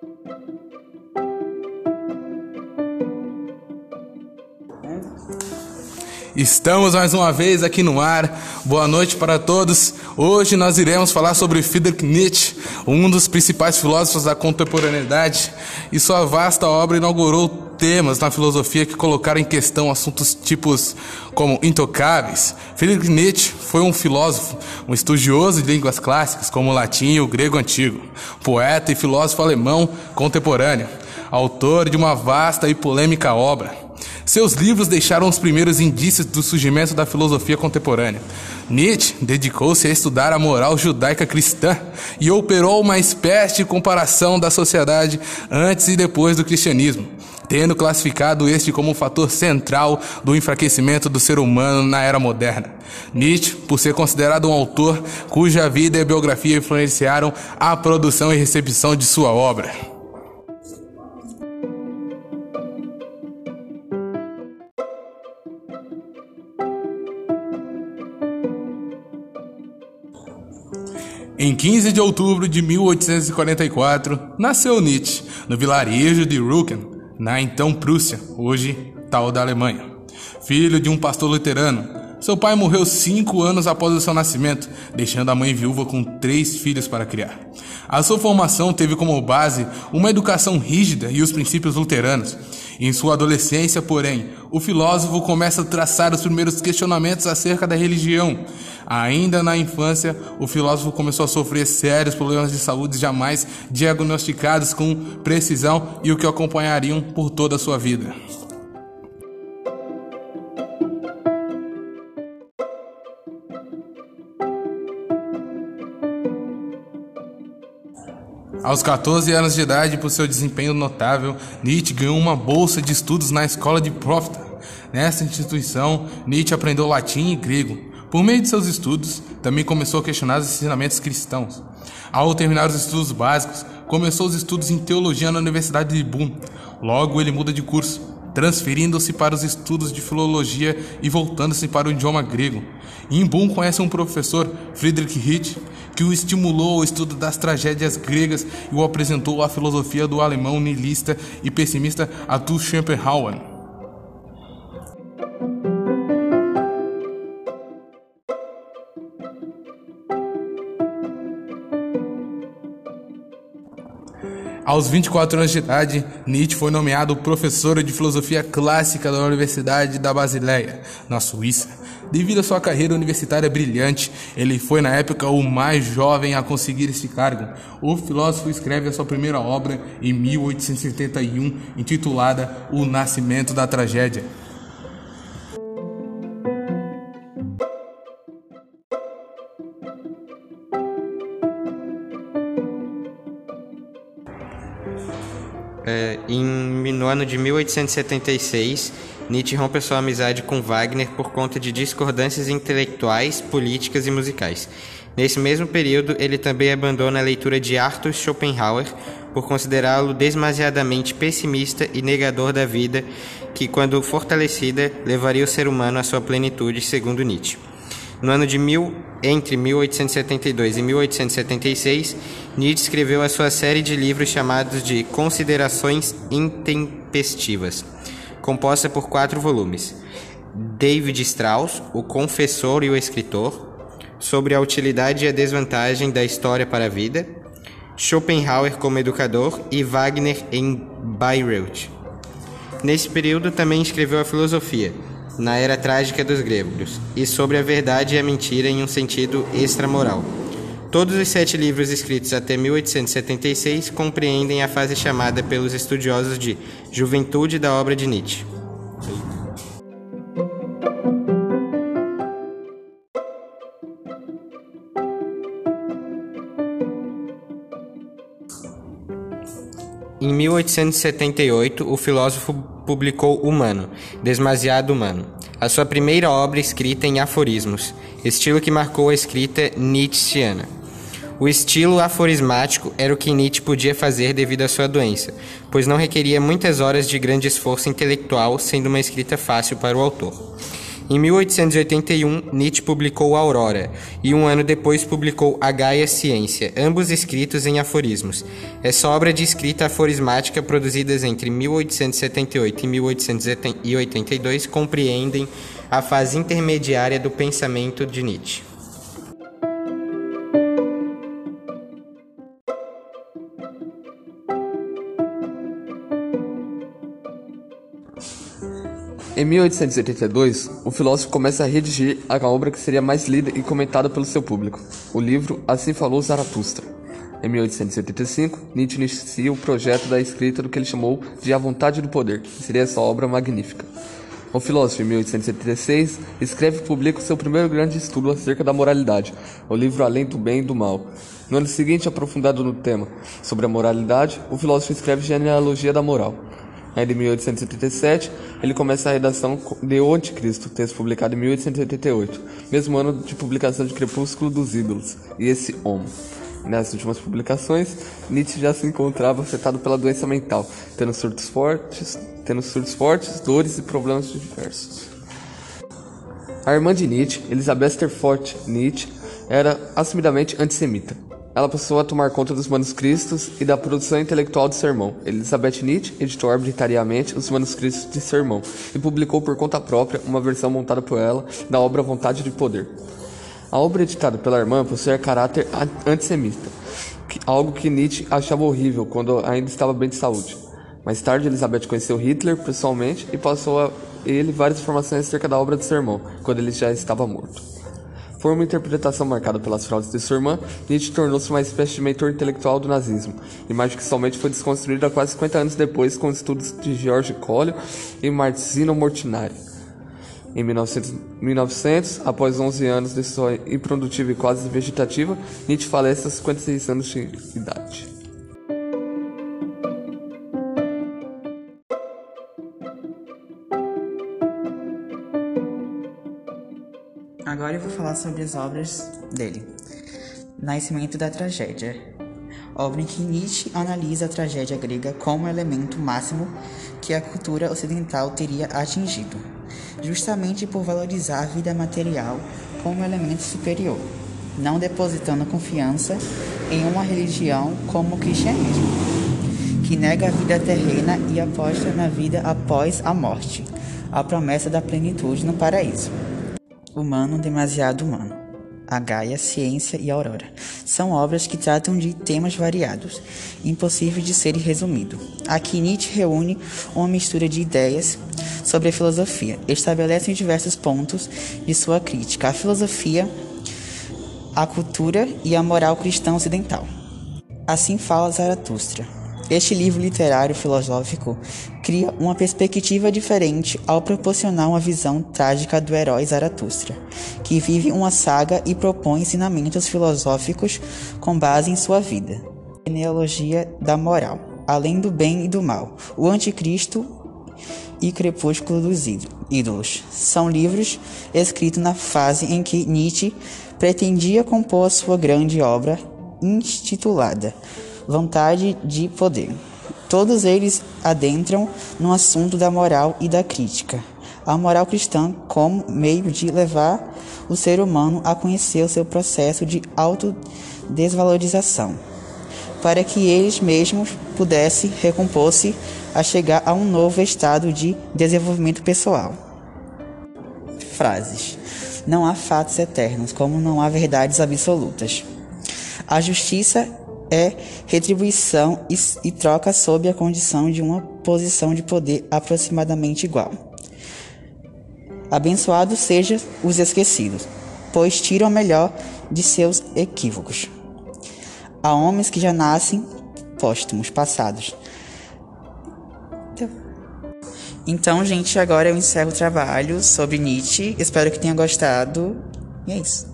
thank you Estamos mais uma vez aqui no ar. Boa noite para todos. Hoje nós iremos falar sobre Friedrich Nietzsche, um dos principais filósofos da contemporaneidade, e sua vasta obra inaugurou temas na filosofia que colocaram em questão assuntos tipos como intocáveis. Friedrich Nietzsche foi um filósofo, um estudioso de línguas clássicas como o latim e o grego antigo, poeta e filósofo alemão contemporâneo, autor de uma vasta e polêmica obra. Seus livros deixaram os primeiros indícios do surgimento da filosofia contemporânea. Nietzsche dedicou-se a estudar a moral judaica cristã e operou uma espécie de comparação da sociedade antes e depois do cristianismo, tendo classificado este como um fator central do enfraquecimento do ser humano na era moderna. Nietzsche, por ser considerado um autor cuja vida e biografia influenciaram a produção e recepção de sua obra. Em 15 de outubro de 1844, nasceu Nietzsche, no vilarejo de Rücken, na então Prússia, hoje tal da Alemanha. Filho de um pastor luterano, seu pai morreu cinco anos após o seu nascimento, deixando a mãe viúva com três filhos para criar. A sua formação teve como base uma educação rígida e os princípios luteranos. Em sua adolescência, porém, o filósofo começa a traçar os primeiros questionamentos acerca da religião, Ainda na infância, o filósofo começou a sofrer sérios problemas de saúde jamais diagnosticados com precisão e o que acompanhariam por toda a sua vida. Aos 14 anos de idade, por seu desempenho notável, Nietzsche ganhou uma bolsa de estudos na escola de Profta. Nessa instituição, Nietzsche aprendeu latim e grego, por meio de seus estudos, também começou a questionar os ensinamentos cristãos. Ao terminar os estudos básicos, começou os estudos em teologia na Universidade de Bonn. Logo, ele muda de curso, transferindo-se para os estudos de filologia e voltando-se para o idioma grego. Em Bonn conhece um professor, Friedrich Hitch, que o estimulou ao estudo das tragédias gregas e o apresentou à filosofia do alemão niilista e pessimista Arthur Schopenhauer. Aos 24 anos de idade, Nietzsche foi nomeado professor de filosofia clássica da Universidade da Basileia, na Suíça. Devido à sua carreira universitária brilhante, ele foi na época o mais jovem a conseguir esse cargo. O filósofo escreve a sua primeira obra em 1871, intitulada O Nascimento da Tragédia. É, em, no ano de 1876, Nietzsche rompe sua amizade com Wagner por conta de discordâncias intelectuais, políticas e musicais. Nesse mesmo período, ele também abandona a leitura de Arthur Schopenhauer por considerá-lo demasiadamente pessimista e negador da vida, que, quando fortalecida, levaria o ser humano à sua plenitude, segundo Nietzsche. No ano de mil, entre 1872 e 1876, Nietzsche escreveu a sua série de livros chamados de Considerações Intempestivas, composta por quatro volumes. David Strauss, O Confessor e o Escritor, sobre a utilidade e a desvantagem da história para a vida, Schopenhauer como educador e Wagner em Bayreuth. Nesse período também escreveu a filosofia, na era trágica dos gregos, e sobre a verdade e a mentira em um sentido extramoral. Todos os sete livros escritos até 1876 compreendem a fase chamada pelos estudiosos de juventude da obra de Nietzsche. Em 1878, o filósofo publicou Humano, Desmasiado Humano, a sua primeira obra escrita em aforismos, estilo que marcou a escrita nietzschiana. O estilo aforismático era o que Nietzsche podia fazer devido à sua doença, pois não requeria muitas horas de grande esforço intelectual, sendo uma escrita fácil para o autor. Em 1881, Nietzsche publicou Aurora, e um ano depois publicou A Gaia Ciência, ambos escritos em aforismos. Essa obra de escrita aforismática, produzidas entre 1878 e 1882, compreendem a fase intermediária do pensamento de Nietzsche. Em 1882, o filósofo começa a redigir a obra que seria mais lida e comentada pelo seu público, o livro Assim Falou Zaratustra. Em 1885, Nietzsche inicia o projeto da escrita do que ele chamou de A Vontade do Poder, que seria essa obra magnífica. O filósofo, em 1876, escreve e publica o seu primeiro grande estudo acerca da moralidade, o livro Além do Bem e do Mal. No ano seguinte, aprofundado no tema sobre a moralidade, o filósofo escreve Genealogia da Moral. Ainda em 1877, ele começa a redação de O Anticristo, texto publicado em 1888, mesmo ano de publicação de Crepúsculo dos Ídolos, e esse Homo. Nessas últimas publicações, Nietzsche já se encontrava afetado pela doença mental, tendo surtos fortes, tendo surtos fortes, dores e problemas diversos. A irmã de Nietzsche, Elizabeth Terfort Nietzsche, era assumidamente antissemita. Ela passou a tomar conta dos manuscritos e da produção intelectual do sermão. Elizabeth Nietzsche editou arbitrariamente os manuscritos de sermão e publicou por conta própria uma versão montada por ela da obra Vontade de Poder. A obra editada pela irmã possui caráter antissemita, algo que Nietzsche achava horrível quando ainda estava bem de saúde. Mais tarde, Elizabeth conheceu Hitler pessoalmente e passou a ele várias informações acerca da obra do sermão, quando ele já estava morto. Por uma interpretação marcada pelas fraudes de sua irmã, Nietzsche tornou-se uma espécie de mentor intelectual do nazismo, imagem que somente foi desconstruída quase 50 anos depois com estudos de George Collio e Martino Mortinari. Em 1900, 1900, após 11 anos de sua improdutiva e quase vegetativa, Nietzsche falece aos 56 anos de idade. Agora eu vou falar sobre as obras dele. Nascimento da Tragédia. Obra em que Nietzsche analisa a tragédia grega como elemento máximo que a cultura ocidental teria atingido, justamente por valorizar a vida material como elemento superior, não depositando confiança em uma religião como o cristianismo, que nega a vida terrena e aposta na vida após a morte, a promessa da plenitude no paraíso. Humano Demasiado Humano. A Gaia, Ciência e Aurora. São obras que tratam de temas variados, impossíveis de serem resumidos. Aqui Nietzsche reúne uma mistura de ideias sobre a filosofia, estabelece diversos pontos de sua crítica à filosofia, à cultura e à moral cristã ocidental. Assim fala Zaratustra. Este livro literário filosófico cria uma perspectiva diferente ao proporcionar uma visão trágica do herói Zaratustra, que vive uma saga e propõe ensinamentos filosóficos com base em sua vida. Genealogia da moral, além do bem e do mal, o anticristo e crepúsculo dos ídolos. São livros escritos na fase em que Nietzsche pretendia compor a sua grande obra intitulada vontade de poder. Todos eles adentram no assunto da moral e da crítica. A moral cristã como meio de levar o ser humano a conhecer o seu processo de autodesvalorização, para que eles mesmos pudessem recompor-se a chegar a um novo estado de desenvolvimento pessoal. Frases: Não há fatos eternos, como não há verdades absolutas. A justiça é retribuição e, e troca sob a condição de uma posição de poder aproximadamente igual. Abençoados sejam os esquecidos, pois tiram o melhor de seus equívocos. Há homens que já nascem póstumos, passados. Então, gente, agora eu encerro o trabalho sobre Nietzsche. Espero que tenha gostado. E é isso.